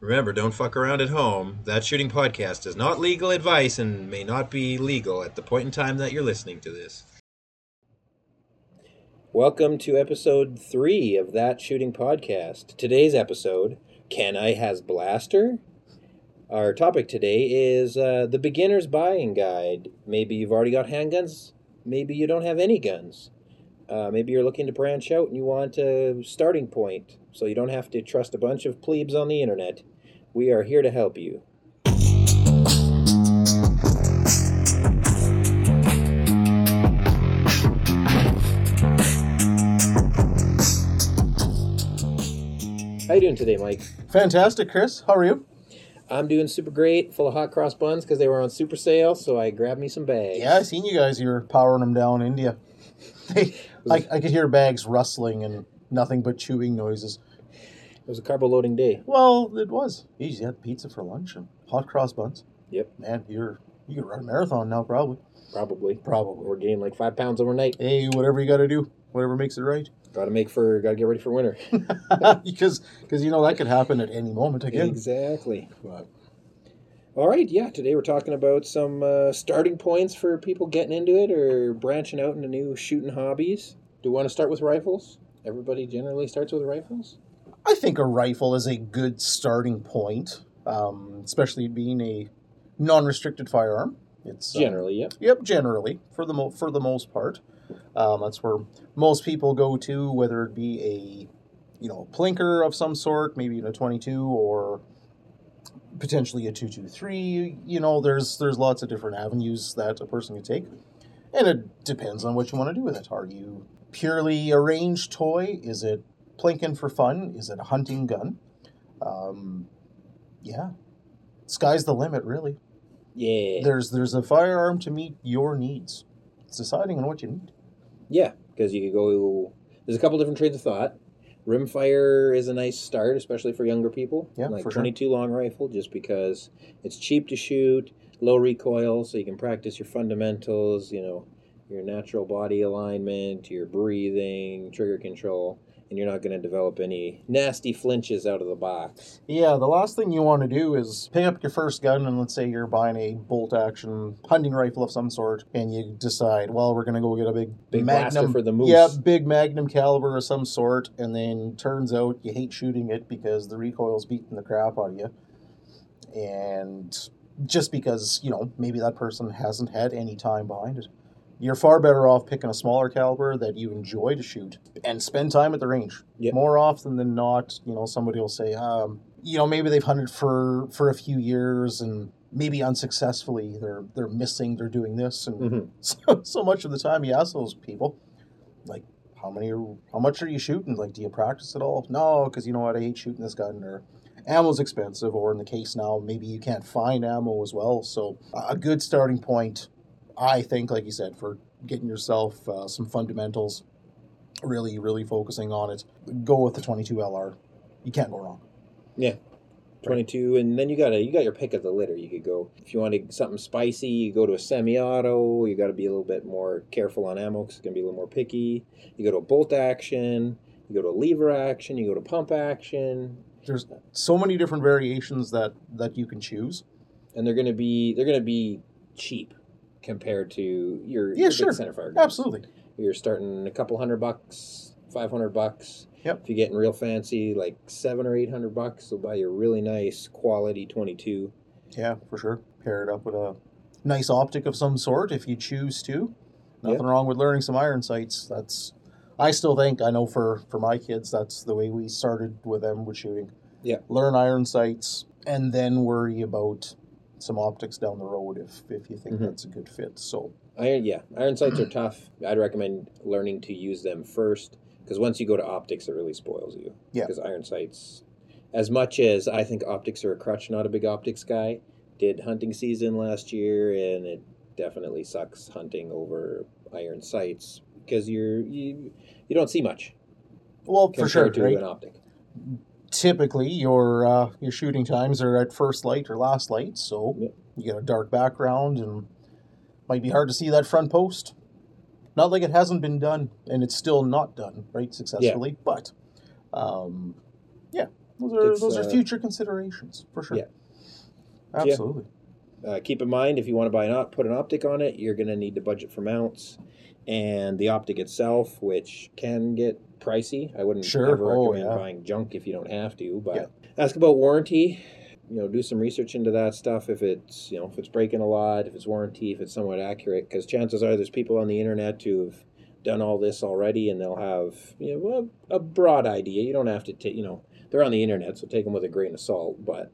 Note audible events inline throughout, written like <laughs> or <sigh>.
Remember, don't fuck around at home. That Shooting Podcast is not legal advice and may not be legal at the point in time that you're listening to this. Welcome to episode three of That Shooting Podcast. Today's episode Can I Has Blaster? Our topic today is uh, the beginner's buying guide. Maybe you've already got handguns, maybe you don't have any guns. Uh, maybe you're looking to branch out and you want a starting point so you don't have to trust a bunch of plebes on the internet. We are here to help you. How you doing today, Mike? Fantastic, Chris. How are you? I'm doing super great, full of hot cross buns because they were on super sale, so I grabbed me some bags. Yeah, I seen you guys. You're powering them down in India. <laughs> They, I, I could hear bags rustling and nothing but chewing noises. It was a carbo loading day. Well, it was. Geez, you had pizza for lunch and hot cross buns. Yep, Man, you're you could run a marathon now, probably. probably. Probably. We're gaining like five pounds overnight. Hey, whatever you got to do, whatever makes it right. Got to make for, got to get ready for winter. <laughs> because because you know that could happen at any moment again. Exactly. But All right, yeah. Today we're talking about some uh, starting points for people getting into it or branching out into new shooting hobbies. Do we want to start with rifles? Everybody generally starts with rifles. I think a rifle is a good starting point, um, especially being a non-restricted firearm. It's uh, Generally, yep. Yep, generally for the mo- for the most part, um, that's where most people go to, whether it be a you know plinker of some sort, maybe a twenty two or potentially a two two three. You know, there's there's lots of different avenues that a person can take, and it depends on what you want to do with it. Are you purely a range toy? Is it plinking for fun? Is it a hunting gun? Um, yeah, sky's the limit, really Yeah. there's there's a firearm to meet your needs. It's deciding on what you need. Yeah, because you could go. There's a couple different trains of thought. Rimfire is a nice start, especially for younger people. Yeah, like for sure. 22 long rifle, just because it's cheap to shoot, low recoil, so you can practice your fundamentals. You know, your natural body alignment, your breathing, trigger control, and you're not going to develop any nasty flinches out of the box. Yeah, the last thing you want to do is pick up your first gun and let's say you're buying a bolt action hunting rifle of some sort and you decide, well, we're gonna go get a big, Big magnum for the moose. Yeah, big magnum caliber of some sort, and then turns out you hate shooting it because the recoil's beating the crap out of you. And just because, you know, maybe that person hasn't had any time behind it. You're far better off picking a smaller caliber that you enjoy to shoot and spend time at the range. Yep. More often than not, you know, somebody will say, um, you know, maybe they've hunted for for a few years and maybe unsuccessfully. They're they're missing. They're doing this, and Mhm. <laughs> so, so much of the time you ask those people, like, how many, are, how much are you shooting? Like, do you practice at all? No, because you know what, I hate shooting this gun, or ammo's expensive, or in the case now, maybe you can't find ammo as well. So a good starting point, I think, like you said, for getting yourself uh, some fundamentals, really, really focusing on it, go with the 22 LR. You can't go wrong. Yeah. 22 and then you got to you got your pick of the litter you could go if you wanted something spicy you go to a semi-auto you got to be a little bit more careful on ammo because it's going to be a little more picky you go to a bolt action you go to a lever action you go to pump action There's so many different variations that that you can choose. and they're going to be they're going to be cheap compared to your, Yeah, your sure. big centerfire guns. Absolutely. you're starting a couple hundred bucks 500 bucks Yep. if you're getting real fancy like seven or eight hundred bucks they'll buy you a really nice quality 22 Yeah, for sure. Pair it up with a nice optic of some sort if you choose to. Nothing Yeah. wrong with learning some iron sights. That's I still think I know for for my kids that's the way we started with them with shooting. Yeah. Learn iron sights and then worry about some optics down the road if if you think Mhm. that's a good fit. So Iron, yeah, iron sights are tough. I'd recommend learning to use them first because once you go to optics, it really spoils you. Yeah. Because iron sights, as much as I think optics are a crutch, not a big optics guy, did hunting season last year, and it definitely sucks hunting over iron sights because you're you you don't see much well for sure, to right? an optic. Typically your uh, your shooting times are at first light or last light, so you get a dark background and might be hard to see that front post. Not like it hasn't been done, and it's still not done right successfully, but um, yeah, Those are It's, those are uh, future considerations for sure. yeah. Absolutely. Uh, keep in mind, if you want to buy an op- put an optic on it, you're going to need to budget for mounts and the optic itself, which can get pricey. I wouldn't Sure. ever Oh, recommend yeah. buying junk if you don't have to. But Yeah. ask about warranty. You know, do some research into that stuff. If it's you know if it's breaking a lot, if it's warranty, if it's somewhat accurate, because chances are there's people on the internet who've done all this already, and they'll have you know a, a broad idea. You don't have to take you know they're on the internet, so take them with a grain of salt. But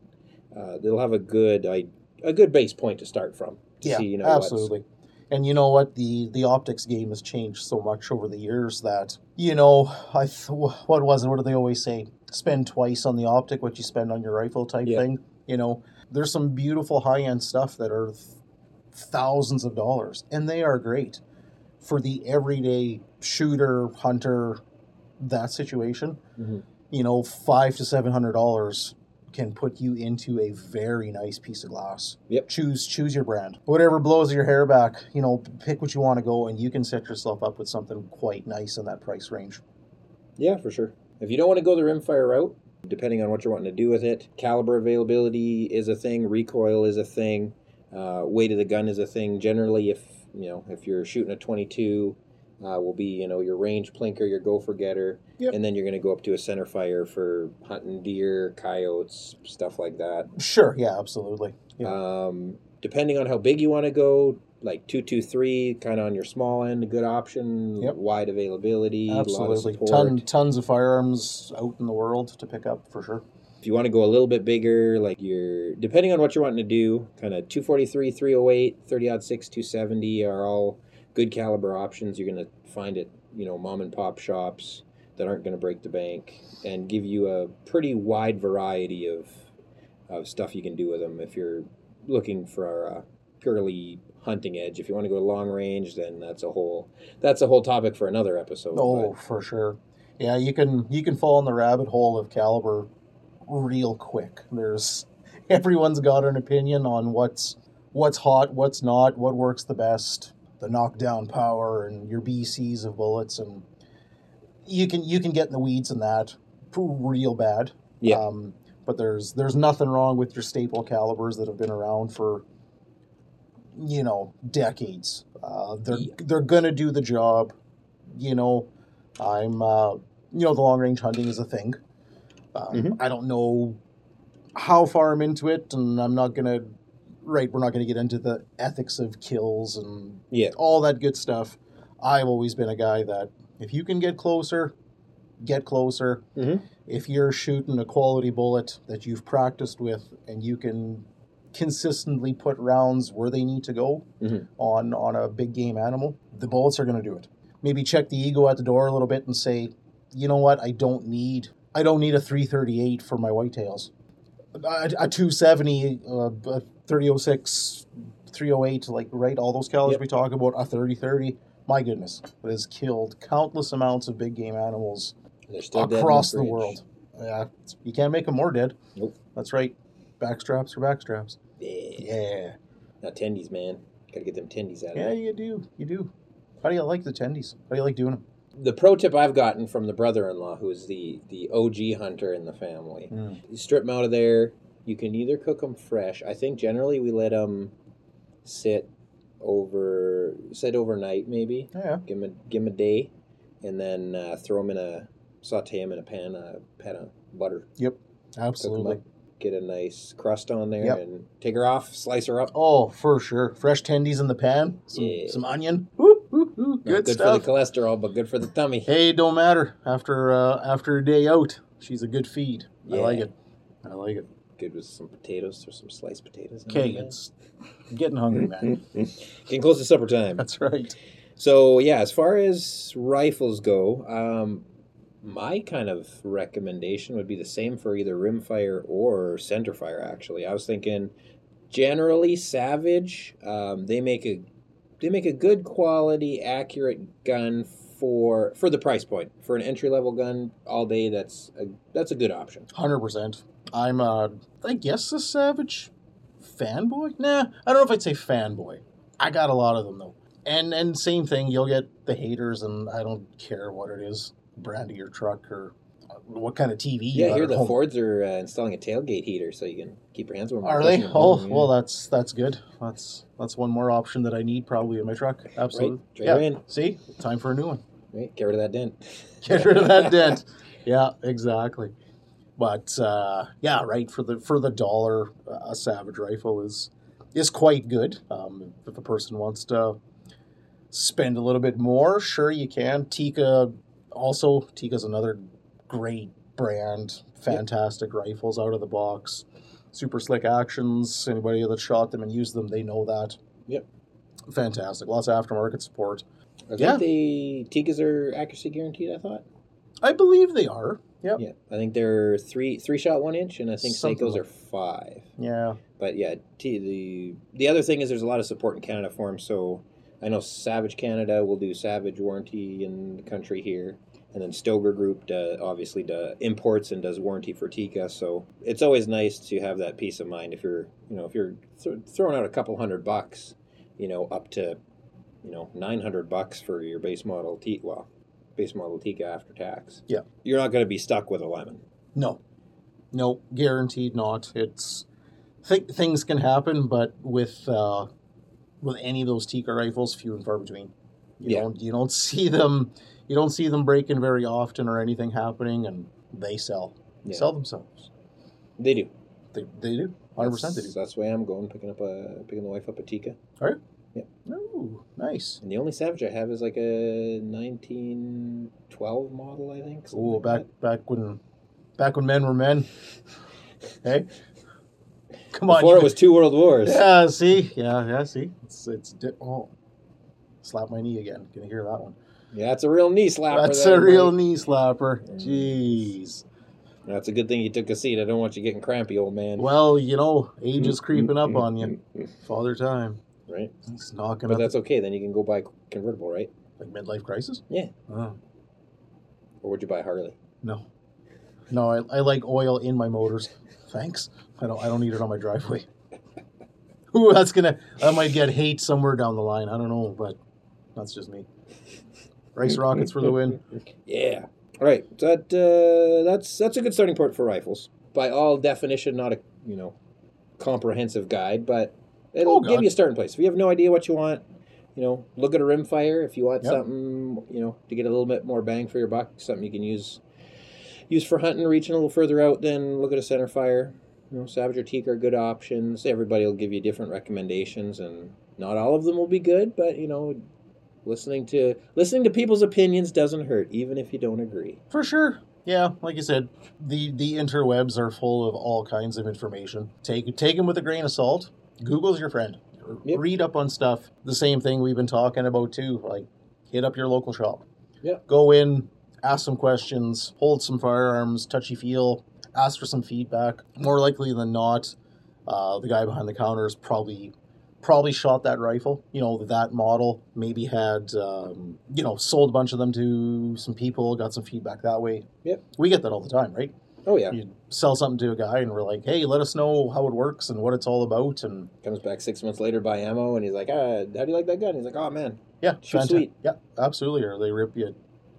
uh, they'll have a good I, a good base point to start from. To Yeah, see, you know, what's- absolutely. And you know what? The the optics game has changed so much over the years that you know, I th- what was it? What do they always say? Spend twice on the optic what you spend on your rifle type Yeah. thing. You know, there's some beautiful high end stuff that are th- thousands of dollars, and they are great for the everyday shooter hunter. That situation, Mhm. you know, five to seven hundred dollars can put you into a very nice piece of glass. Yep. Choose choose your brand. Whatever blows your hair back, you know, pick what you want to go and you can set yourself up with something quite nice in that price range. Yeah, for sure. If you don't want to go the rimfire route, depending on what you're wanting to do with it, caliber availability is a thing, recoil is a thing, uh, weight of the gun is a thing. Generally, if you know if you're shooting a 22, uh, will be you know your range plinker, your gopher getter, Yep. and then you're going to go up to a center fire for hunting deer, coyotes, stuff like that. Sure, yeah, absolutely. Yeah. Um, depending on how big you want to go, like two two three, kind of on your small end, a good option. Yep. Wide availability, a lot of absolutely. Ton, tons of firearms out in the world to pick up for sure. If you want to go a little bit bigger, like you're depending on what you're wanting to do, kind of 243, 308, 30 odd 6, 270 are all good caliber options. You're going to find it, you know, mom and pop shops that aren't going to break the bank and give you a pretty wide variety of of stuff you can do with them if you're looking for a purely hunting edge. If you want to go long range, then that's a whole that's a whole topic for another episode. Oh, for sure. Yeah, you can you can fall in the rabbit hole of caliber real quick. There's everyone's got an opinion on what's what's hot, what's not, what works the best, the knockdown power and your BCs of bullets and you can you can get in the weeds in that real bad. Yeah. Um, but there's there's nothing wrong with your staple calibers that have been around for you know decades. Uh, they're Yeah. they're gonna do the job. You know, I'm uh, you know the long range hunting is a thing. Um, Mhm. I don't know how far I'm into it, and I'm not gonna. Right, we're not gonna get into the ethics of kills and Yeah. all that good stuff. I've always been a guy that if you can get closer, get closer. Mhm. If you're shooting a quality bullet that you've practiced with and you can consistently put rounds where they need to go Mhm. on on a big game animal, the bullets are going to do it. Maybe check the ego at the door a little bit and say, you know what, I don't need I don't need a 338 for my whitetails. A, a 270, uh, a 306, 308, like right, all those calibers Yep. we talk about, a 3030. My goodness, it has killed countless amounts of big game animals They're still dead in across the fridge. world. Yeah, you can't make them more dead. Nope. That's right. Backstraps are backstraps. Yeah. Yeah. Not tendies, man. Gotta get them tendies out of Yeah, you do. You do. How do you like the tendies? How do you like doing them? The pro tip I've gotten from the brother-in-law, who is the the OG hunter in the family, you strip them out of there. You can either cook them fresh. I think generally we let them sit over, sit overnight maybe. Yeah. Give them a, give 'em a day, and then uh, throw them in a saute them in a pan, a pan of butter. Yep, Absolutely. up, get a nice crust on there, Yep. and take her off, slice her up. Oh, for sure. Fresh tendies in the pan. Some, Yeah. some onion. Woo, woo, woo. Not Good, good stuff. for the cholesterol, but good for the tummy. hey, don't matter. After uh, after a day out, she's a good feed. I like it. I like it. Good with some potatoes or some sliced potatoes. Okay, it's I'm getting hungry, man. <laughs> Getting close to supper time. That's right. So yeah, as far as rifles go, um, my kind of recommendation would be the same for either rimfire or centerfire. Actually, I was thinking generally Savage. Um, they make a they make a good quality, accurate gun for for the price point for an entry level gun all day. That's a that's a good option. Hundred percent. I'm uh I guess a savage fanboy? Nah, I don't know if I'd say fanboy. I got a lot of them though. And and same thing, you'll get the haters and I don't care what it is, brand of your truck or what kind of TV. Yeah, at the home. Fords are uh, installing a tailgate heater so you can keep your hands warm. Are they? Oh, home, yeah. well, that's that's good. That's that's one more option that I need probably in my truck. Absolutely. Trade yeah. in. See, time for a new one. Right, get rid of that dent. <laughs> Get rid of that <laughs> dent. Yeah, exactly. But uh, yeah, right for the for the dollar, a Savage rifle is is quite good. Um, if a person wants to spend a little bit more, sure you can. Tikka also Tikka's another great brand. Fantastic rifles out of the box. Super slick actions. Anybody that shot them and used them, they know that. Yep. Fantastic. Lots of aftermarket support. I Yeah. think the Tikkas are accuracy guaranteed. I thought. I believe they are. Yep. Yeah, I think they're three three shot one inch, and I think Something Sakos like- are five. Yeah. But yeah, T, the the other thing is there's a lot of support in Canada for them. So I know Savage Canada will do Savage warranty in the country here, and then Stoeger Group obviously do imports and does warranty for Tikka. So it's always nice to have that peace of mind if you're you know if you're th- throwing out a couple hundred bucks, you know up to you know nine hundred bucks for your base model T well base model Tikka after tax. Yeah. you're not going to be stuck with a lemon. No, no, guaranteed not. It's th- things can happen, but with uh, with any of those Tikka rifles, few and far between. You Yeah. don't you don't see them you don't see them breaking very often or anything happening, and they sell Yeah. sell themselves. They do. They, they do, hundred percent they That's- do. That's why I'm going picking up a picking the wife up a Tikka. Ooh, nice. And the only Savage I have is like a 1912 model, I think. something Ooh, like back that. back when back when men were men. <laughs> Hey, come on. Before you it was two world wars. Yeah, see, yeah, yeah, see, it's it's di- oh, slap my knee again. Can you hear that one? Yeah, that's a real knee slapper. That's there, a real Mike. knee slapper. Mm. Jeez. That's a good thing you took a seat. I don't want you getting crampy, old man. Well, you know, age is creeping up on Mm, you. Father time. Right, It's knocking but that's okay. Then you can go buy convertible, right? like midlife crisis. Yeah. Oh, Or would you buy Harley? no, no, I, I like oil in my motors. Thanks. I don't I don't need it on my driveway. <laughs> Ooh, that's gonna I might get hate somewhere down the line. I don't know, but that's just me. Race rockets for the win. <laughs> Yeah. All right. So that uh, that's that's a good starting point for rifles. By all definition, not a you know comprehensive guide, but it'll Oh, give you a starting place. If you have no idea what you want, you know, look at a rimfire. If you want Yep. something, you know, to get a little bit more bang for your buck, something you can use use for hunting, reaching a little further out, then look at a center fire. You know, Savage or Teak are good options. Everybody will give you different recommendations, and not all of them will be good, but you know, listening to listening to people's opinions doesn't hurt, even if you don't agree. For sure. Yeah, like you said, the the interwebs are full of all kinds of information. Take take them with a grain of salt. Google's your friend. Yep. Read up on stuff. The same thing we've been talking about too. Like, hit up your local shop. Yep. Go in, ask some questions, hold some firearms, touchy feel, ask for some feedback. More likely than not, uh, the guy behind the counter is probably probably shot that rifle. You know that model. Maybe had um, you know sold a bunch of them to some people, got some feedback that way. Yep. We get that all the time, right? Oh yeah, You sell something to a guy, and we're like, "Hey, let us know how it works and what it's all about." And comes back six months later, buy ammo, and he's like, "Ah, how do you like that gun?" He's like, "Oh man, yeah, Shoot sweet. Yeah, absolutely. Or they rip you,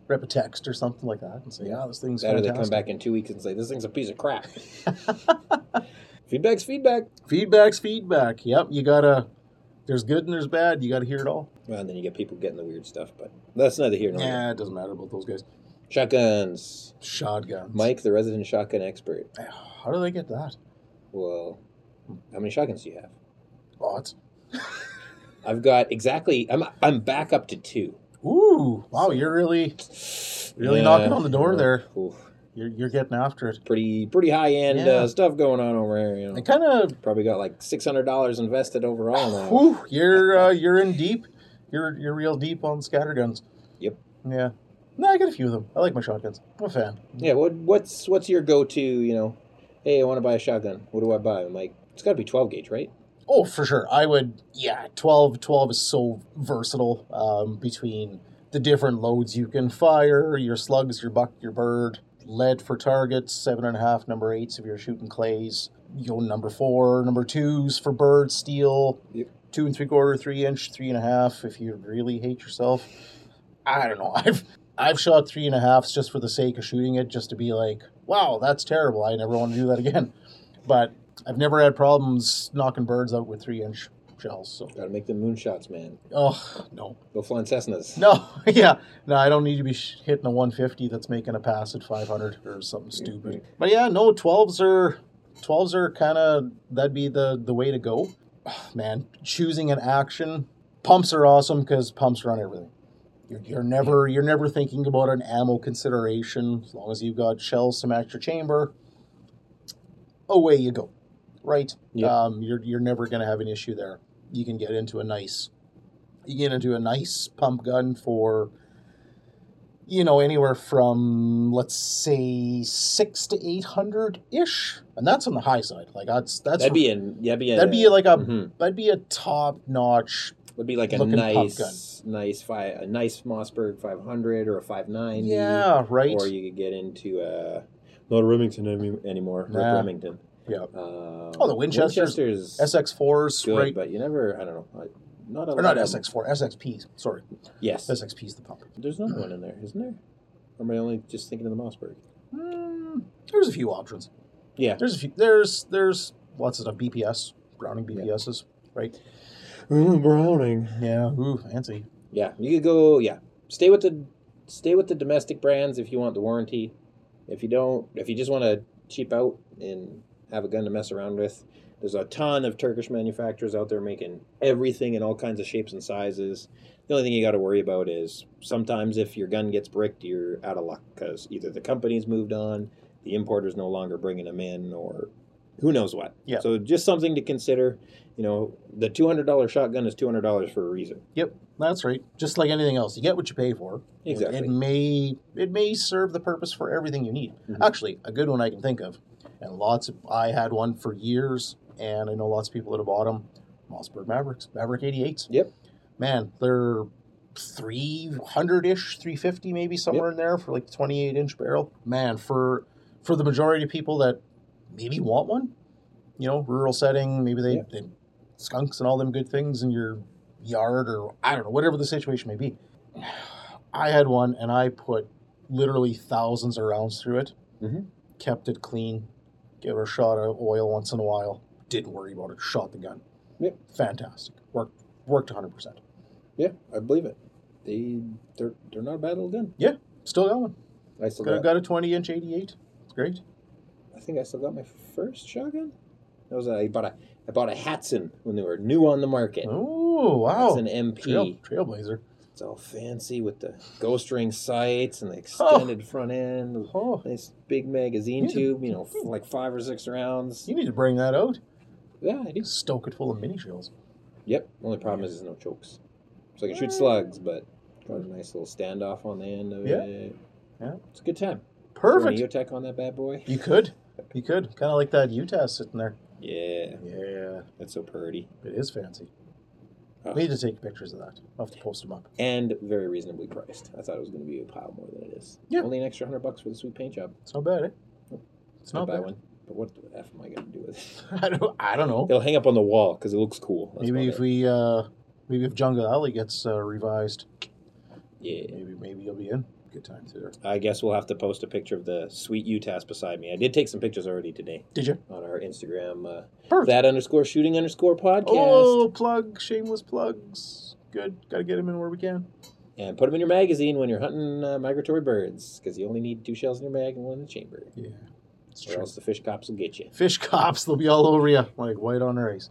rip a text or something like that, and say, Yeah. "Yeah, this thing's That or they come back in two weeks and say, "This thing's a piece of crap." <laughs> Feedback's feedback. Feedback's feedback. Yep, you gotta. There's good and there's bad. You gotta hear it all. Well, and then you get people getting the weird stuff, but that's neither here nor there. Yeah, it doesn't matter about those guys. Shotguns. Shotguns. Mike, the resident shotgun expert. how do they get that? Well, how many shotguns do you have? Lots. <laughs> I've got exactly. I'm I'm back up to two. Ooh, wow! You're really, really Yeah. knocking on the door there. Oof. You're, you're getting after it. Pretty pretty high end Yeah. uh, stuff going on over here. You know, I kind of probably got like six hundred dollars invested overall now. Whew, you're uh, you're in deep. You're you're real deep on scatter guns. Yep. Yeah. No, I got a few of them. I like my shotguns. I'm a fan. Yeah, what what's what's your go to? You know, hey, I want to buy a shotgun. What do I buy? I'm like, it's got to be twelve gauge, right? Oh, for sure. I would. Yeah, 12, 12 is so versatile. Um, between the different loads you can fire, your slugs, your buck, your bird, lead for targets, seven and a half, number eights if you're shooting clays. You go number four, number twos for bird, steel, Yep. two and three quarter, three inch, three and a half if you really hate yourself. I don't know. <laughs> I've I've shot three and a halfs just for the sake of shooting it, just to be like, wow, that's terrible. I never want to do that again. <laughs> But I've never had problems knocking birds out with three inch shells. So, Gotta make the moonshots, man. oh no, Go flying Cessnas. no, <laughs> yeah, no, I don't need to be hitting a 150 that's making a pass at 500 or something stupid. But yeah, no, 12s are 12s are kind of that'd be the the way to go. <sighs> Man, choosing an action pumps are awesome because pumps run everything. You're, you're never you're never thinking about an ammo consideration as long as you've got shells to match your chamber. Away you go, right? Yeah. Um, you're you're never gonna have an issue there. You can get into a nice you get into a nice pump gun for you know anywhere from let's say six to eight hundred ish, and that's on the high side. Like that's that's That'd be in. Yeah, be a, that'd be like a Mhm. that'd be a top notch. Would be like a nice, nice five, a nice Mossberg 500 or a 590. Yeah, right. Or you could get into uh, not a Remington any, anymore. Nah. Remington. Yeah. Uh, Oh, the Winchesters, Winchester's SX4s, good, right? but you never. I don't know. I- Not a Or not lot of- SX4, SXPs. Sorry, Yes. SXPs the pump. There's another one in there, isn't there? Or am I only just thinking of the Mossberg? Mm, there's a few options. Yeah. There's a few. There's there's lots of stuff. BPS, Browning BPSs, right? Mm-hmm, Browning. Yeah. Ooh, fancy. Yeah, you could go. Yeah, stay with the stay with the domestic brands if you want the warranty. If you don't, if you just want to cheap out and have a gun to mess around with, there's a ton of Turkish manufacturers out there making everything in all kinds of shapes and sizes. The only thing you got to worry about is sometimes if your gun gets bricked, you're out of luck because either the company's moved on, the importer's no longer bringing them in, or who knows what. Yeah. So just something to consider. You know, the two hundred dollar shotgun is two hundred dollars for a reason. Yep, that's right. Just like anything else, you get what you pay for. Exactly. It may it may serve the purpose for everything you need. Mhm. Actually, a good one I can think of, and lots of I had one for years, and I know lots of people that have bought them. Mossberg Mavericks, Maverick 88s. Yep. Man, they're 300 ish, 350 maybe somewhere in there for like 28 inch barrel. Man, for for the majority of people that maybe want one, you know, rural setting, maybe they, Yeah. they skunks and all them good things in your yard or I don't know, whatever the situation may be. I had one and I put literally thousands of rounds through it, Mhm. kept it clean, gave it a shot of oil once in a while, didn't worry about it, shot the gun. Yep. Fantastic. Worked worked 100%. Yeah, I believe it. They they're they're not a bad little gun. Yeah, still got one. I still Got, got, got a 20 inch 88. It's great. I think I still got my first shotgun. That was a, I bought a I bought a Hatsan when they were new on the market. Oh, wow. It's an MP. Trail, Trailblazer. It's all fancy with the ghost ring sights and the oh. extended front end. Oh, Nice big magazine Yeah. tube, you know, f- like five or six rounds. you need to bring that out. Yeah, I do. Stoke it full of mini shells. Yep. Only problem is there's no chokes. So I can shoot mm. slugs, but got a nice little standoff on the end of Yeah. it. Yeah. It's a good time. Perfect. EOTech on that bad boy. You could. You could. Kind of like that UTAS sitting there. Yeah, Yeah, that's so pretty. it is fancy. Oh. We need to take pictures of that. I'll have to post them up. and very reasonably priced. I thought it was going to be a pile more than it is. Yeah. Only an extra hundred bucks for the sweet paint job. It's not bad, eh? It's not buy bad. one. But what the f am I going to do with it? <laughs> I don't. I don't know. It'll hang up on the wall because it looks cool. That's maybe if it. we, uh, maybe if Jungle Alley gets uh, revised, yeah. maybe maybe you'll be in. Good times here. I guess we'll have to post a picture of the sweet UTAS beside me. I did take some pictures already today Did you? on our Instagram. Uh, Perfect. that underscore shooting underscore podcast. Oh, plug, shameless plugs. Good. Got to get them in where we can. And put them in your magazine when you're hunting uh, migratory birds because you only need two shells in your mag and one in the chamber. Yeah, it's Or true. else the fish cops will get you. Fish cops, they'll be all over you like white on rice.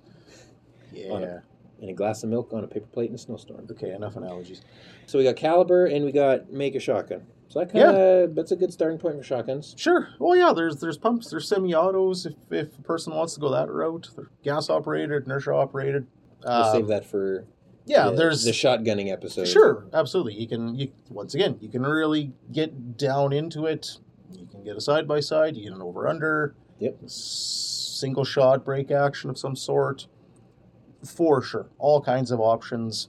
On Yeah. And a glass of milk on a paper plate in a snowstorm. Okay, enough analogies. So we got caliber and we got make a shotgun. So that kind of that's a good starting point for shotguns. Sure. Well, yeah, there's there's pumps, there's semi-autos if, if a person wants to go that route. They're gas operated, inertia operated. We'll save um, that for yeah, the, there's the shotgunning episode. sure, absolutely. You can you once again you can really get down into it. You can get a side by side. You get an over under. Yep. Single shot break action of some sort. For sure, all kinds of options.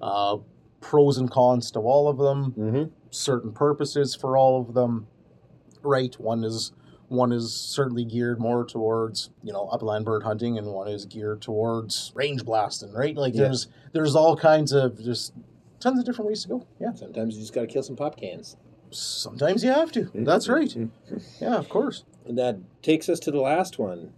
Uh, pros and cons to all of them. Mm-hmm. certain purposes for all of them. Right, one is one is certainly geared more towards you know upland bird hunting, and one is geared towards range blasting. Right, like Yeah. there's there's all kinds of just tons of different ways to go. Yeah, Sometimes you just got to kill some pop cans. sometimes you have to. That's right. Yeah, of course. And that takes us to the last one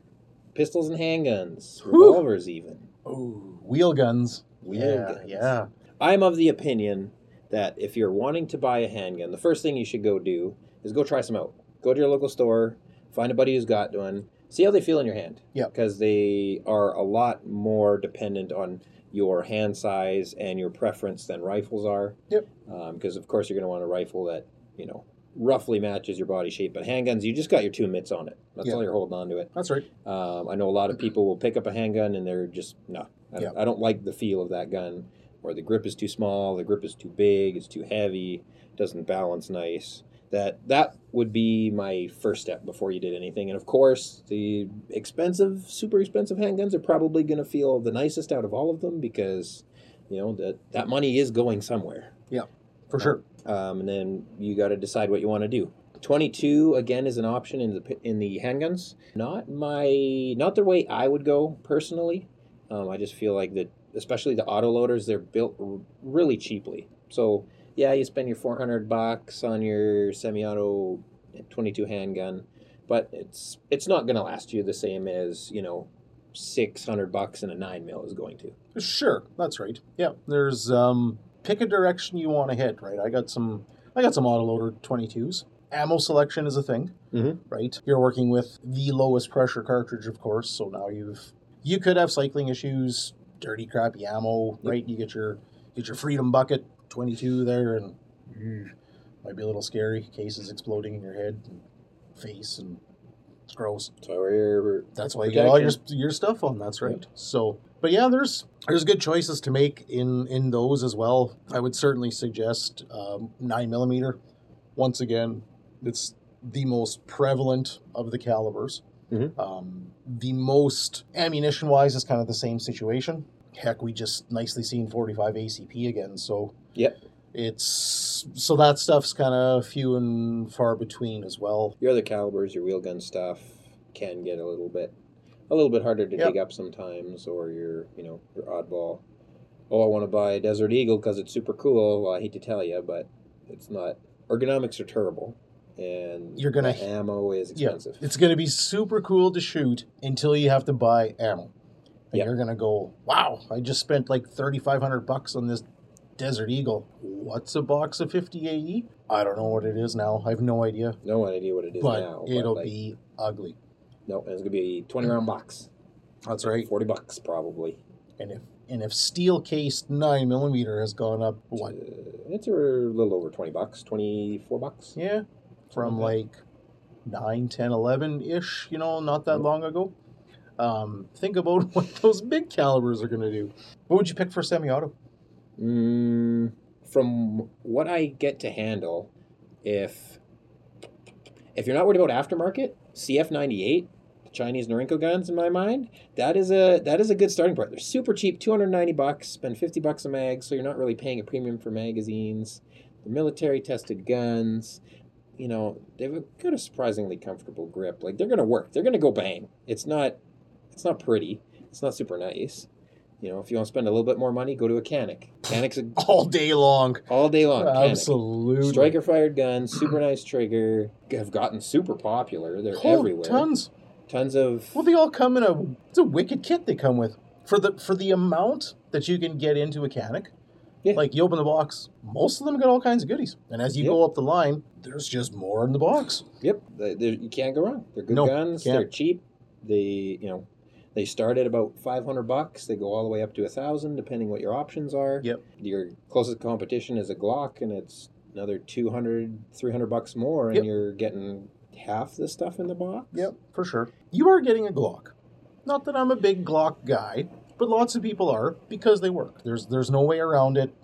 pistols and handguns, Whew. revolvers, even. Oh, wheel guns. Wheel yeah, guns. yeah. I'm of the opinion that if you're wanting to buy a handgun, the first thing you should go do is go try some out. Go to your local store, find a buddy who's got one, see how they feel in your hand. Yep. Because they are a lot more dependent on your hand size and your preference than rifles are. Yep. Um, because, of course, you're going to want a rifle that, you know, roughly matches your body shape. But handguns, you just got your two mitts on it. That's Yeah. all you're holding on to it. That's right. Um, I know a lot of people will pick up a handgun and they're just no. I, Yeah. I don't like the feel of that gun. Or the grip is too small, the grip is too big, it's too heavy, doesn't balance nice. That that would be my first step before you did anything. And of course, the expensive, super expensive handguns are probably going to feel the nicest out of all of them because you know that that money is going somewhere. Yeah, for sure. Um, and then you got to decide what you want to do. 22 again is an option in the in the handguns. Not my not the way I would go personally. Um, I just feel like that, especially the auto loaders, they're built r- really cheaply. So yeah, you spend your 400 bucks on your semi-auto 22 handgun, but it's it's not going to last you the same as you know 600 bucks and a nine mil is going to. Sure, that's right. Yeah, there's um pick a direction you want to hit, right? I got some I got some autoloader 22s. Ammo selection is a thing, Mhm. right? You're working with the lowest pressure cartridge, of course. So now you've you could have cycling issues, dirty crappy ammo, right? You get your get your freedom bucket 22 there, and mm, might be a little scary. Cases exploding in your head, and face, and it's gross. So we're That's why you get all your your stuff on. That's right. So, but yeah, there's there's good choices to make in in those as well. I would certainly suggest um, nine millimeter. Once again, it's the most prevalent of the calibers. Mhm. Um, the most ammunition wise is kind of the same situation. Heck, we just nicely seen 45 ACP again. So Yep. It's so that stuff's kind of few and far between as well. your other calibers, your wheel gun stuff can get a little bit a little bit harder to Yep. dig up sometimes, or your you know your oddball. Oh, I want to buy a Desert Eagle because it's super cool. Well, I hate to tell you, but it's not. Ergonomics are terrible, and You're gonna- ammo is expensive. It's going to be super cool to shoot until you have to buy ammo. And Yep. you're going to go, wow, I just spent like 3500 bucks on this Desert Eagle. What's a box of 50 AE? I don't know what it is now. I have no idea. No idea what it is but now. it'll like, be ugly. no. It's gonna be a twenty round box. That's right. Forty bucks probably. And if and if steel cased 9 millimeter has gone up, what? Uh, it's a little over twenty bucks. Twenty four bucks. Yeah, from Something like 9, 10, 11 ish, you know, not that long ago. Um, think about <laughs> what those big calibers are going to do. What would you pick for semi auto? Mm, from what I get to handle, if if you're not worried about aftermarket, CF98, Chinese Norinco guns, in my mind, that is a that is a good starting point. They're super cheap, 290 bucks. Spend 50 bucks a mag, so you're not really paying a premium for magazines. They're military tested guns. You know, they've got a surprisingly comfortable grip. Like they're gonna work. They're gonna go bang. It's not it's not pretty. It's not super nice. You know, if you want to spend a little bit more money, go to a Canik. Canik's a <laughs> All day long. all day long. Canic. Absolutely. Striker fired guns, super nice trigger, have gotten super popular. They're Oh, everywhere. Tons. Tons of Well, they all come in a. It's a wicked kit they come with for the for the amount that you can get into a Canik. Yeah. Like you open the box, most of them got all kinds of goodies, and as you Yep. go up the line, there's just more in the box. Yep, they, you can't go wrong. They're good No, guns. can't. They're cheap. They, you know, they start at about five hundred bucks. They go all the way up to a thousand, depending what your options are. Yep. Your closest competition is a Glock, and it's another 200, 300 bucks more, and Yep. you're getting half the stuff in the box. Yep, for sure. You are getting a Glock. Not that I'm a big Glock guy, but lots of people are because they work. There's there's no way around it.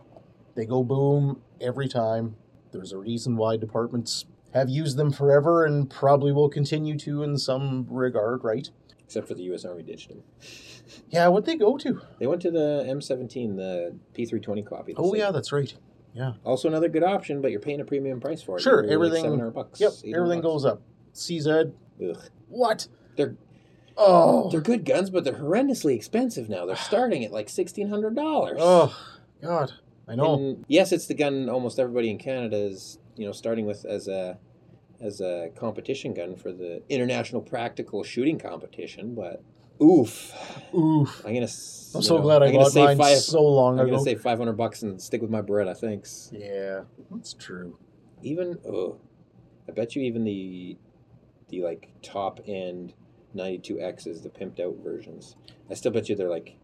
They go boom every time. There's a reason why departments have used them forever and probably will continue to in some regard, right? Except for the U.S. Army ditched them. Yeah, what they go to? They went to the M17, the P320 copy. Oh yeah, that's right. Yeah. Also another good option, but you're paying a premium price for it. Sure, You're like everything- 700 bucks. Yep, 800 everything bucks. goes up. CZ. Ugh. What? They're Oh. they're good guns, but they're horrendously expensive now. They're starting at like sixteen hundred dollars. Oh God. I know. And yes, it's the gun almost everybody in Canada is, you know, starting with as a as a competition gun for the international practical shooting competition. But oof, Oof. I'm gonna. I'm so know, glad I bought mine five. so long I'm ago. gonna say 500 bucks and stick with my Beretta. Thanks. yeah, that's true. Even oh, I bet you even the the like top end 92Xs, the pimped out versions. I still bet you they're like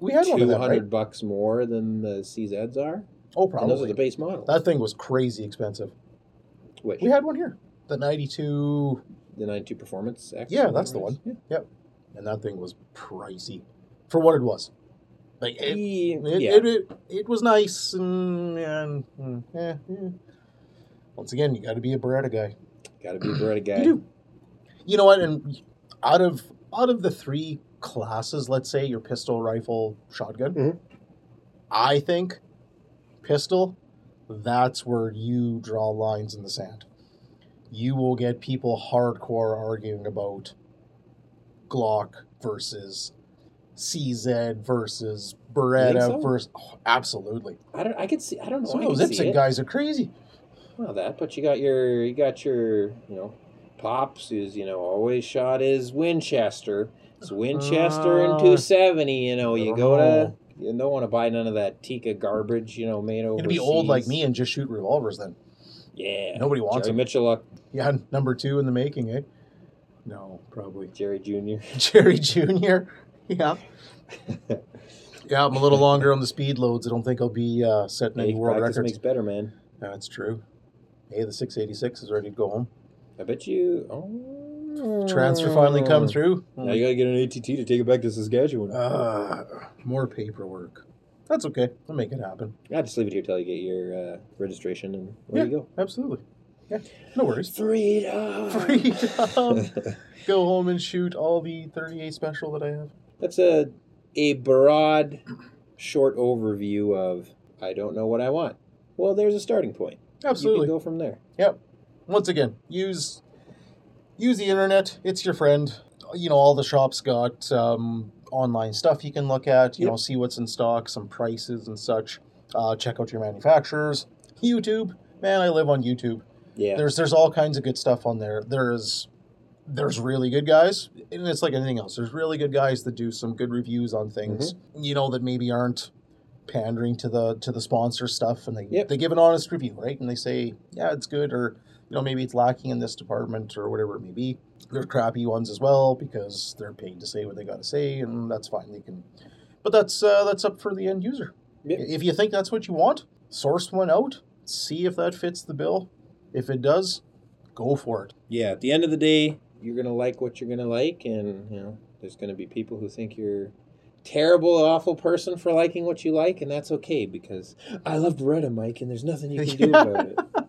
We had one of them, right? bucks more than the CZs are. Oh, And those are the base model. That thing was crazy expensive. Which We had one here. The 92, the 92 Performance X. Yeah, that's the whatever it is. and that thing was pricey for what it was. Like it, Yeah. it, it, it, it was nice and, and mm, eh, eh. once again, you got to be a Beretta guy. Got to be a Beretta guy. You do. You know what? And out of out of the three classes, let's say your pistol, rifle, shotgun, Mhm. I think pistol. That's where you draw lines in the sand. You will get people hardcore arguing about Glock versus CZ versus Beretta so? versus. oh, absolutely. I don't. I could see. I don't know. Some of those IPSC guys are crazy. Well, that. But you got your. You got your. You know, pops who's you know always shot his Winchester. It's Winchester and Uh, 270. You know, you go to. You don't want to buy none of that Tikka garbage. You know, made You're overseas. gonna be old like me and just shoot revolvers then. Yeah. Nobody wants Jerry them. Miculek, <laughs> Yeah, number two in the making, eh? No, probably <laughs> Jerry Jr. <laughs> Jerry Jr. Yeah, yeah. I'm a little longer on the speed loads. I don't think I'll be uh, setting any world records. makes better, man. That's true. Hey, the 686 is ready to go home. I bet you. Oh. Transfer finally come through. Now you gotta get an ATT to take it back to Saskatchewan. Uh, more paperwork. That's okay. I'll make it happen. I just leave it here till you get your uh, registration and there you go. Absolutely. Yeah, no worries. Freedom. Freedom. <laughs> Go home and shoot all the 38 special that I have. That's a a broad, short overview of I don't know what I want. Well, there's a starting point. Absolutely. You can go from there. Yep. Once again, use use the internet. It's your friend. You know, all the shops got um, online stuff you can look at. You Yep. know, see what's in stock, some prices and such. Uh, check out your manufacturers. YouTube, man, I live on YouTube. Yeah. There's there's all kinds of good stuff on there. There's there's really good guys, and it's like anything else. There's really good guys that do some good reviews on things. Mm-hmm. You know that maybe aren't pandering to the to the sponsor stuff, and they Yep. they give an honest review, right? And they say, yeah, it's good, or you know maybe it's lacking in this department, or whatever it may be. There's crappy ones as well because they're paid to say what they got to say, and that's fine. They can, but that's uh, that's up for the end user. Yep. If you think that's what you want, source one out, see if that fits the bill. If it does, go for it. yeah. At the end of the day, you're gonna like what you're gonna like, and you know, there's gonna be people who think you're terrible, awful person for liking what you like, and that's okay because I love Beretta, Mike, and there's nothing you can do about it. <laughs>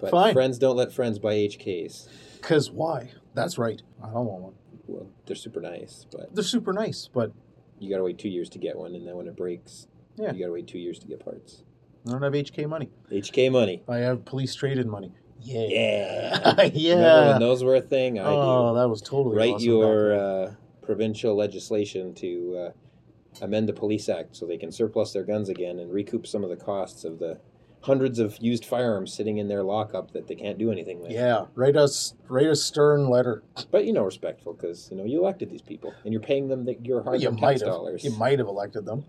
But Fine. friends don't let friends buy HKs. Cause why? That's right. I don't want one. Well, they're super nice, but They're super nice, but you gotta wait two years to get one, and then when it breaks, Yeah. you gotta wait two years to get parts. I don't have HK money. HK money. I have police traded money. Yeah. Yeah. <laughs> yeah. Remember when those were a thing? I oh, do. that was totally Write awesome your uh, provincial legislation to uh, amend the police act so they can surplus their guns again and recoup some of the costs of the hundreds of used firearms sitting in their lockup that they can't do anything with. Yeah. Write us write a stern letter. But you know, respectful because you know you elected these people and you're paying them the, your hard you tax might have. dollars. You might have elected them.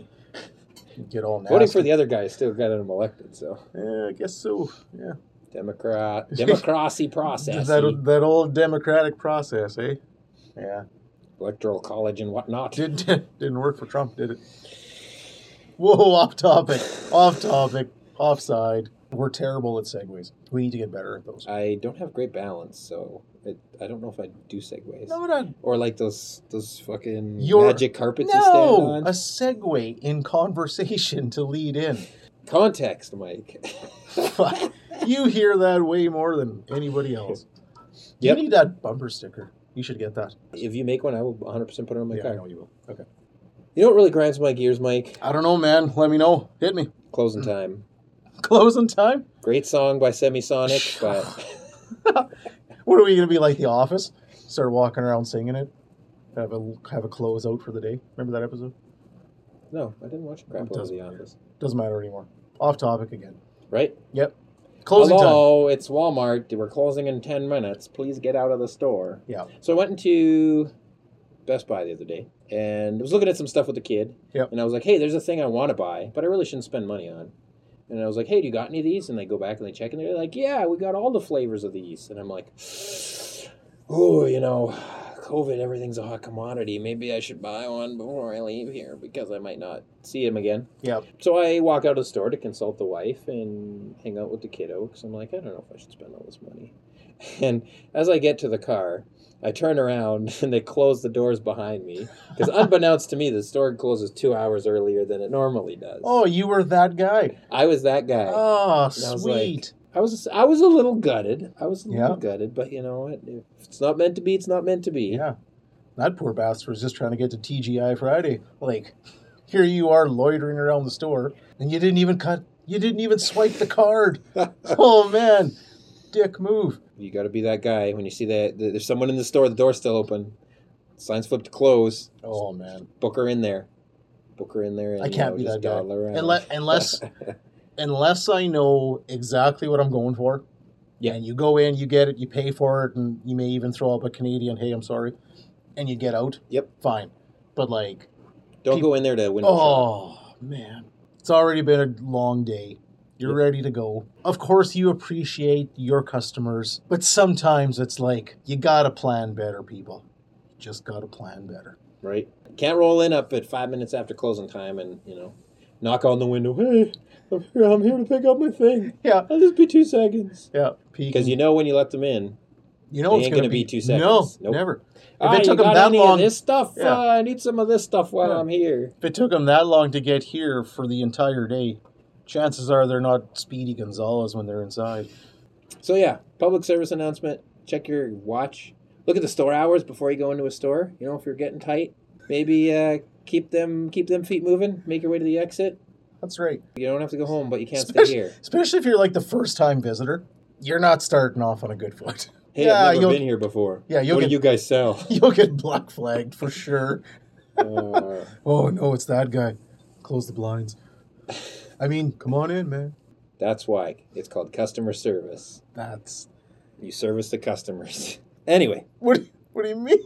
Get all nasty. Voting for the other guy still got him elected. So Yeah, I guess so. Yeah. Democrat <laughs> democracy process, That that old democratic process, eh? Yeah. electoral college and whatnot. Didn't <laughs> didn't work for Trump, did it? Whoa, off topic, off topic, offside. We're terrible at segues. We need to get better at those. I don't have great balance, so it, I don't know if I do segues. No, not Or like those those fucking You're- magic carpets you stand no, on. a segue in conversation to lead in. Context, Mike. you hear that way more than anybody else. Yep. You need that bumper sticker. You should get that. if you make one, I will 100% put it on my yeah, I know you will. Okay. You know what really grinds my gears, Mike? I don't know, man. Let me know. Hit me. Closing time. <laughs> Closing time. Great song by Semisonic, <laughs> but <laughs> What are we gonna be like? The Office? Start walking around singing it. Have a have a close out for the day. Remember that episode? no, I didn't watch crap It over doesn't the matter. office. Doesn't matter anymore. off topic again. right? Yep. Closing time. Hello, it's Walmart. We're closing in 10 minutes. Please get out of the store. Yeah. So I went into Best Buy the other day and was looking at some stuff with the kid. Yep. And I was like, hey, there's a thing I want to buy, but I really shouldn't spend money on. And I was like, hey, do you got any of these? And they go back and they check and they're like, yeah, we got all the flavors of these. And I'm like, oh, you know, COVID, everything's a hot commodity. Maybe I should buy one before I leave here because I might not see him again. Yep. So I walk out of the store to consult the wife and hang out with the kiddo because I'm like, I don't know if I should spend all this money. <laughs> And as I get to the car, I turn around <laughs> and they close the doors behind me because, unbeknownst to me, the store closes two hours earlier than it normally does. Oh, you were that guy. I was that guy. Oh, was like, sweet. I was I was a little gutted. I was a little Yeah. gutted, but you know what? If it's not meant to be, it's not meant to be. yeah. That poor bastard was just trying to get to TGI Friday. Like, here you are loitering around the store, and you didn't even cut. You didn't even swipe the card. <laughs> oh man, dick move. You got to be that guy when you see that there's someone in the store, the door's still open, signs flipped to close. Oh man. book her in there. Book her in there. And, I can't you be that guy. Unless, unless, <laughs> unless I know exactly what I'm going for. Yeah. And you go in, you get it, you pay for it, and you may even throw up a Canadian, hey, I'm sorry, and you get out. Yep. Fine. But like, Don't go in there to shop. oh man, it's already been a long day. You're Yeah. ready to go. Of course, you appreciate your customers, but sometimes it's like you gotta plan better, people. You just gotta plan better. right? Can't roll in up at five minutes after closing time and you know knock on the window. Hey, I'm here. I'm here to pick up my thing. Yeah. I'll just be two seconds. Yeah. Because you know when you let them in, you know it it's ain't gonna, gonna be two No, seconds. Nope. never. ah, it took you 'em got that long- this stuff? Yeah. Uh, I need some of this stuff while Yeah. I'm here. If it took them that long to get here for the entire day, chances are they're not Speedy Gonzalez when they're inside. So yeah, public service announcement. Check your watch. Look at the store hours before you go into a store. You know if you're getting tight, maybe uh, keep them keep them feet moving. Make your way to the exit. That's right. You don't have to go home, but you can't Especially- stay here. Especially if you're like the first time visitor, you're not starting off on a good foot. <laughs> Hey, Yeah, I've never been here before. Yeah, you'll what get do you guys sell? <laughs> you'll get black flagged for sure. <laughs> uh, Oh no, it's that guy. Close the blinds. I mean, come on in, man. that's why it's called customer service. That's You service the customers. <laughs> Anyway, what. What do you mean?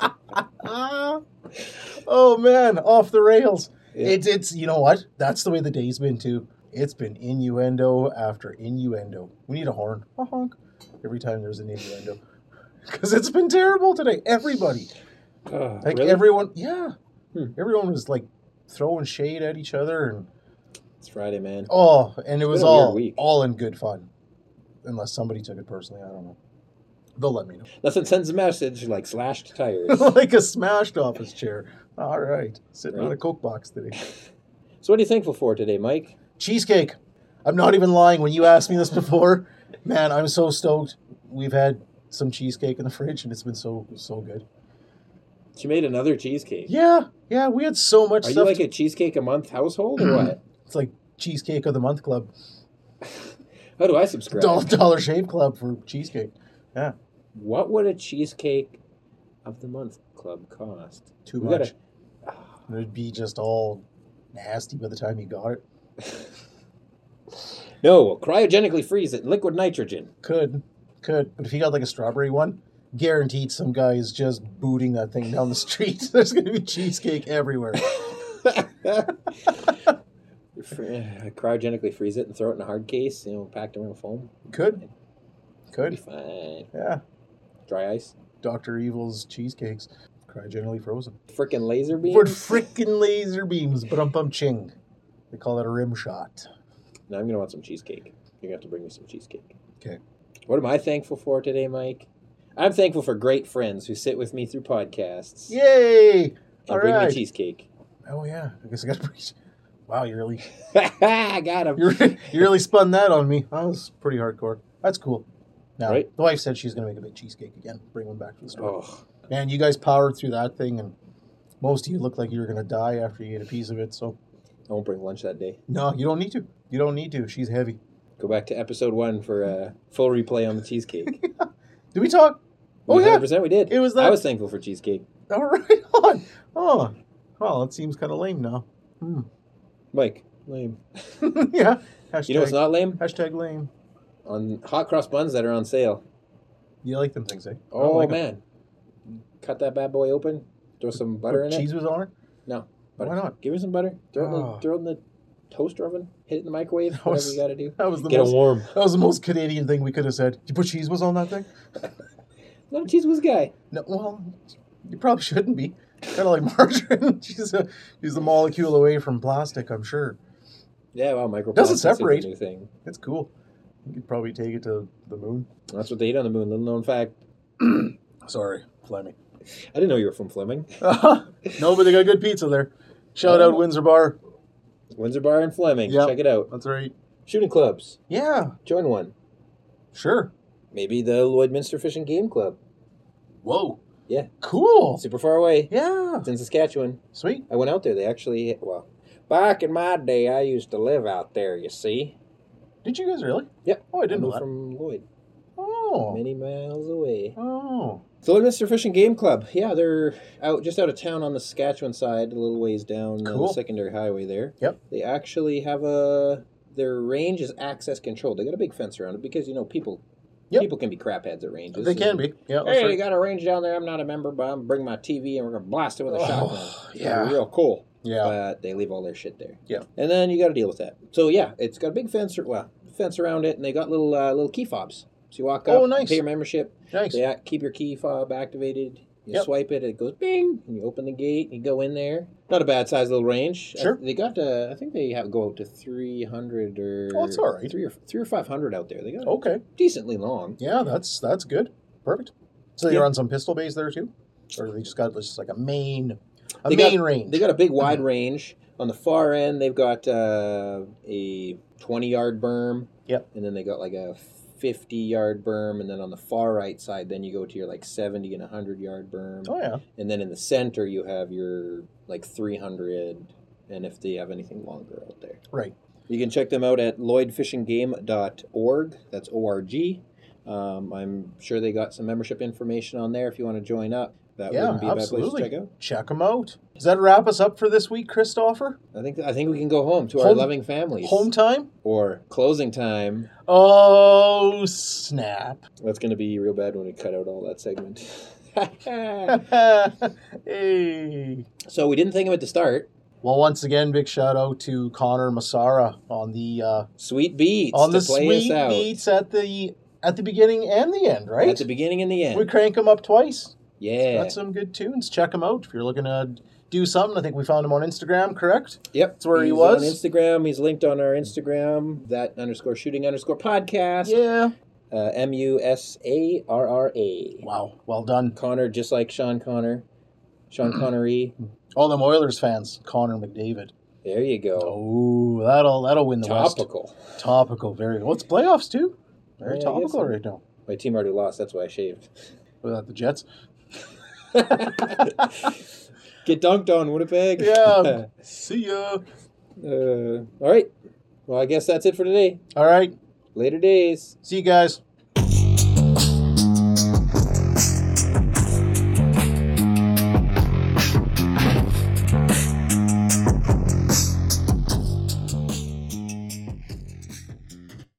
<laughs> oh man, off the rails. yeah. It's it's you know what? That's the way the day's been too. It's been innuendo after innuendo. We need a horn, a honk, every time there's an innuendo, <laughs> because it's been terrible today. Everybody, Uh, <sighs> like really? everyone, yeah, Hmm. everyone was like throwing shade at each other, and it's Friday, man. oh, and it was been a weird all week. all in good fun, unless somebody took it personally. I don't know. They'll let me know. Nothing sends a message like slashed tires. <laughs> like a smashed office chair. All right, sitting on a Right. coke box today. <laughs> so, what are you thankful for today, Mike? cheesecake. I'm not even lying. When you asked me this <laughs> before, man, I'm so stoked. We've had some cheesecake in the fridge, and it's been so so good. She made another cheesecake. Yeah, yeah, we had so much Are you like a cheesecake a month household or <clears throat> what? It's like cheesecake of the month club, <laughs> How do I subscribe? dollar, dollar shave club for cheesecake. Yeah, What would a cheesecake of the month club cost? too We much. gotta- It'd be just all nasty by the time you got it. <laughs> No, we'll cryogenically freeze it in liquid nitrogen. Could, could, but if you got like a strawberry one, guaranteed some guy is just booting that thing down the street. <laughs> There's gonna be cheesecake everywhere. Fr- cryogenically freeze it and throw it in a hard case, you know, packed around foam. Could, Could. Be fine. yeah. Dry ice. Doctor Evil's cheesecakes, cryogenically frozen. Frickin' laser beam. For frickin' laser beams, but um bum ching. They call that a rim shot. Now I'm gonna want some cheesecake. You're gonna have to bring me some cheesecake. Okay. What am I thankful for today, Mike? I'm thankful for great friends who sit with me through podcasts Yay! and All bring right. me cheesecake. Oh yeah, I guess I got to preach. Wow, you really, <laughs> <laughs> I got him. you really, you really spun that on me. That was pretty hardcore. That's cool. Now, Right. the wife said she's gonna make a big cheesecake again. Bring one back to the store. Oh, Man, you guys powered through that thing, and most of you looked like you were gonna die after you ate a piece of it. So I won't bring lunch that day. no, you don't need to. You don't need to. She's heavy. Go back to episode one for a full replay on the cheesecake. <laughs> Did we talk? Oh yeah. 100% we did. It was that- I was thankful for cheesecake. All right on. Oh, well, it seems kind of lame now. Hmm. Mike, Lame. <laughs> yeah. Hashtag, <laughs> You know what's not lame? hashtag lame. On hot cross buns that are on sale. You like them things, eh? Oh like man. Cut that bad boy open. Throw some butter in Put it. Cheez Whiz on it. No. Why Butter. not? Give me some butter. Throw it, in Oh. the, throw it in the toaster oven. Hit it in the microwave. <laughs> That Whatever was- you got to do. That was the Get it most. warm. That was the most Canadian thing we could have said. You put Cheez Whiz on that thing? Not a Cheez Whiz guy. No. Well, you probably shouldn't be. Kind of like margarine. <laughs> she's a she's a molecule away from plastic. I'm sure. Yeah, well, microplastics Doesn't is separate. new thing. It's cool. You could probably take it to the moon. That's what they eat on the moon. Little known fact. <clears throat> Sorry, Fleming. I didn't know you were from Fleming. <laughs> no, but they got good pizza there. Shout Oh. out Windsor Bar. Windsor Bar in Fleming. Yep. Check it out. That's right. Shooting clubs. Yeah, Join one. sure. Maybe the Lloydminster Fish and Game Club. Whoa. Yeah. Cool. Super far away. Yeah. It's in Saskatchewan. Sweet. I went out there. They actually, well, back in my day, I used to live out there, you see. Did you guys really? Yep. Oh, I didn't know that. from Lloyd. Oh. Many miles away. Oh. So Lloydminster Fish and Game Club. Yeah, they're out just out of town on the Saskatchewan side, a little ways down Cool. the secondary highway there. Yep. They actually have a their range is access controlled. They got a big fence around it because you know people Yep. people can be crapheads at ranges. They can be. Yeah. Hey, you got a range down there. I'm not a member, but I'm bring my TV and we're gonna blast it with a Oh, shotgun. It's gonna be yeah. real cool. Yeah. But they leave all their shit there. Yeah. and then you got to deal with that. So yeah, it's got a big fence. Well, fence around it, and they got little uh, little key fobs. So you walk up, Oh, nice. pay your membership, Nice. they act, keep your key fob activated. You Yep. swipe it, it goes bing, and you open the gate, and you go in there. Not a bad sized little range. Sure. I, they got, uh, I think they have go out to three hundred or Oh, that's all right. three or three or five hundred out there. They got Okay. decently long. Yeah, that's that's good. Perfect. So they Yeah. run some pistol bays there too, or they just got just like a main, a They got- main range. They got a big wide range. On the far end, they've got uh, a twenty yard berm. Yep. And then they got like a fifty yard berm, and then on the far right side, then you go to your like seventy and hundred yard berm. oh yeah. And then in the center, you have your like 300, and if they have anything longer out there. Right. You can check them out at lloydfishinggame.org. That's O R G. Um, I'm sure they got some membership information on there if you want to join up. That Yeah, wouldn't be a absolutely. bad place to check out. Check them out. Does that wrap us up for this week, Christopher? I think I think we can go home to our loving families. Home time? or closing time. Oh snap! That's going to be real bad when we cut out all that segment. <laughs> <laughs> hey. so we didn't think of it to start. Well, once again, big shout out to Connor Musarra on the uh, Sweet beats on the sweet beats at the at the beginning and the end, right? at the beginning and the end. we crank them up twice. Yeah. Got some good tunes. Check them out if you're looking to do something. I think we found him on Instagram, correct? Yep. That's where he was? On Instagram. He's linked on our Instagram, that underscore shooting underscore podcast. Yeah. Uh, M U S A R R A. Wow. Well done. Connor, just like Sean Connor. Sean <clears throat> Connery. All them Oilers fans, Connor McDavid. There you go. Oh, that'll that'll win the West. Topical. Topical, very. Well, it's playoffs too. Very Yeah, topical so. right now. My team already lost. That's why I shaved. Without the Jets. <laughs> Get dunked on, Winnipeg. Yeah. <laughs> See ya. uh, all right. Well, I guess that's it for today. All right. Later days. See you guys.